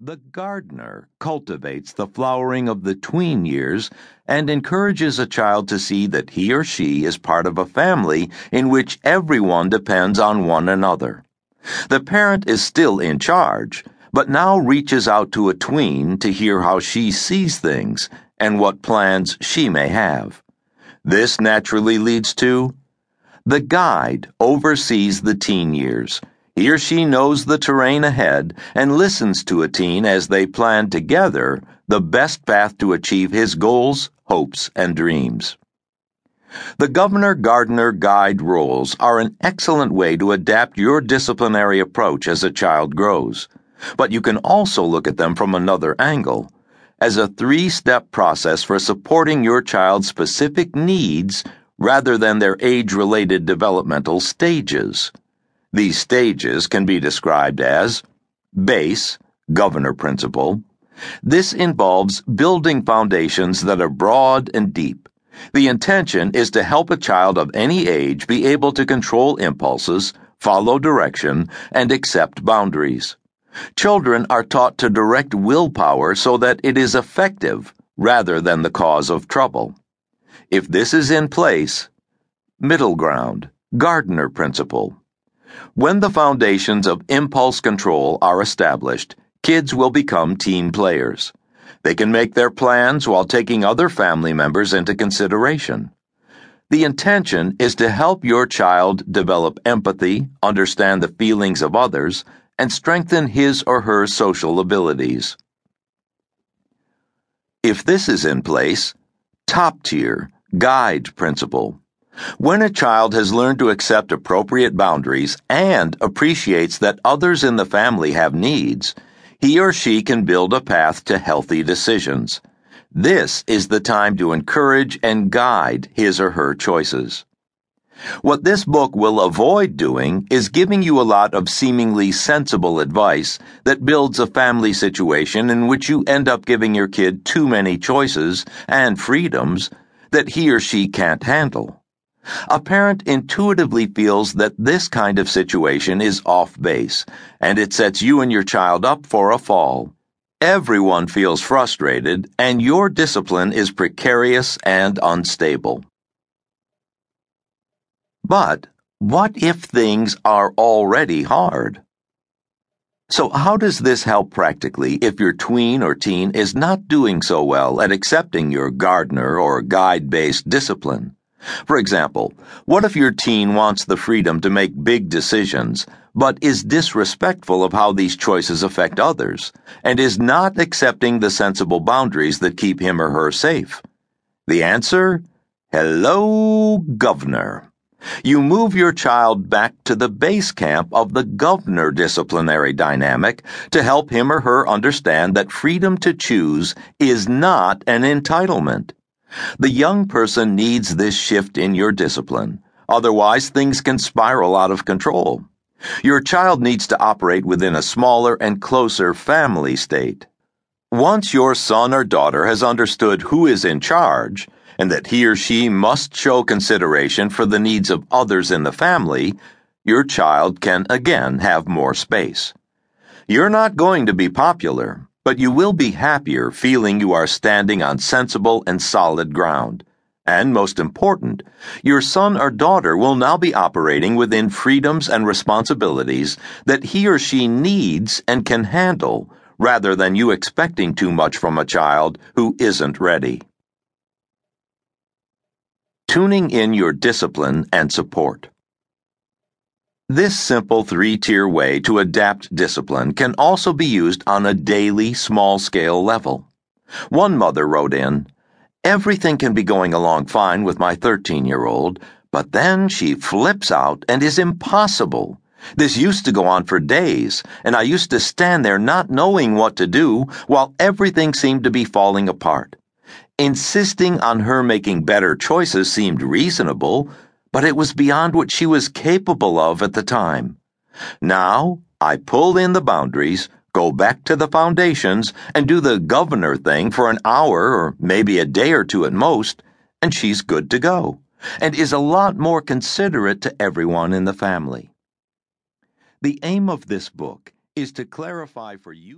The gardener cultivates the flowering of the tween years and encourages a child to see that he or she is part of a family in which everyone depends on one another. The parent is still in charge, but now reaches out to a tween to hear how she sees things and what plans she may have. This naturally leads to the guide oversees the teen years he or she knows the terrain ahead and listens to a teen as they plan together the best path to achieve his goals, hopes, and dreams. The governor gardener guide rules are an excellent way to adapt your disciplinary approach as a child grows, but you can also look at them from another angle as a three step process for supporting your child's specific needs rather than their age related developmental stages. These stages can be described as base, governor principle. This involves building foundations that are broad and deep. The intention is to help a child of any age be able to control impulses, follow direction, and accept boundaries. Children are taught to direct willpower so that it is effective rather than the cause of trouble. If this is in place, middle ground, Gardener principle. When the foundations of impulse control are established, kids will become team players. They can make their plans while taking other family members into consideration. The intention is to help your child develop empathy, understand the feelings of others, and strengthen his or her social abilities. If this is in place, top tier, guide principle. When a child has learned to accept appropriate boundaries and appreciates that others in the family have needs, he or she can build a path to healthy decisions. This is the time to encourage and guide his or her choices. What this book will avoid doing is giving you a lot of seemingly sensible advice that builds a family situation in which you end up giving your kid too many choices and freedoms that he or she can't handle. A parent intuitively feels that this kind of situation is off base, and it sets you and your child up for a fall. Everyone feels frustrated, and your discipline is precarious and unstable. But what if things are already hard? So, how does this help practically if your tween or teen is not doing so well at accepting your gardener or guide based discipline? For example, what if your teen wants the freedom to make big decisions, but is disrespectful of how these choices affect others, and is not accepting the sensible boundaries that keep him or her safe? The answer? Hello, Governor. You move your child back to the base camp of the governor disciplinary dynamic to help him or her understand that freedom to choose is not an entitlement. The young person needs this shift in your discipline. Otherwise, things can spiral out of control. Your child needs to operate within a smaller and closer family state. Once your son or daughter has understood who is in charge, and that he or she must show consideration for the needs of others in the family, your child can again have more space. You're not going to be popular, but you will be happier feeling you are standing on sensible and solid ground. And most important, your son or daughter will now be operating within freedoms and responsibilities that he or she needs and can handle, rather than you expecting too much from a child who isn't ready. Tuning in your discipline and support. This simple three tier way to adapt discipline can also be used on a daily, small scale level. One mother wrote in, Everything can be going along fine with my 13 year old, but then she flips out and is impossible. This used to go on for days, and I used to stand there not knowing what to do while everything seemed to be falling apart. Insisting on her making better choices seemed reasonable but it was beyond what she was capable of at the time. Now, I pull in the boundaries, go back to the foundations, and do the governor thing for an hour or maybe a day or two at most, and she's good to go, and is a lot more considerate to everyone in the family. The aim of this book is to clarify for you.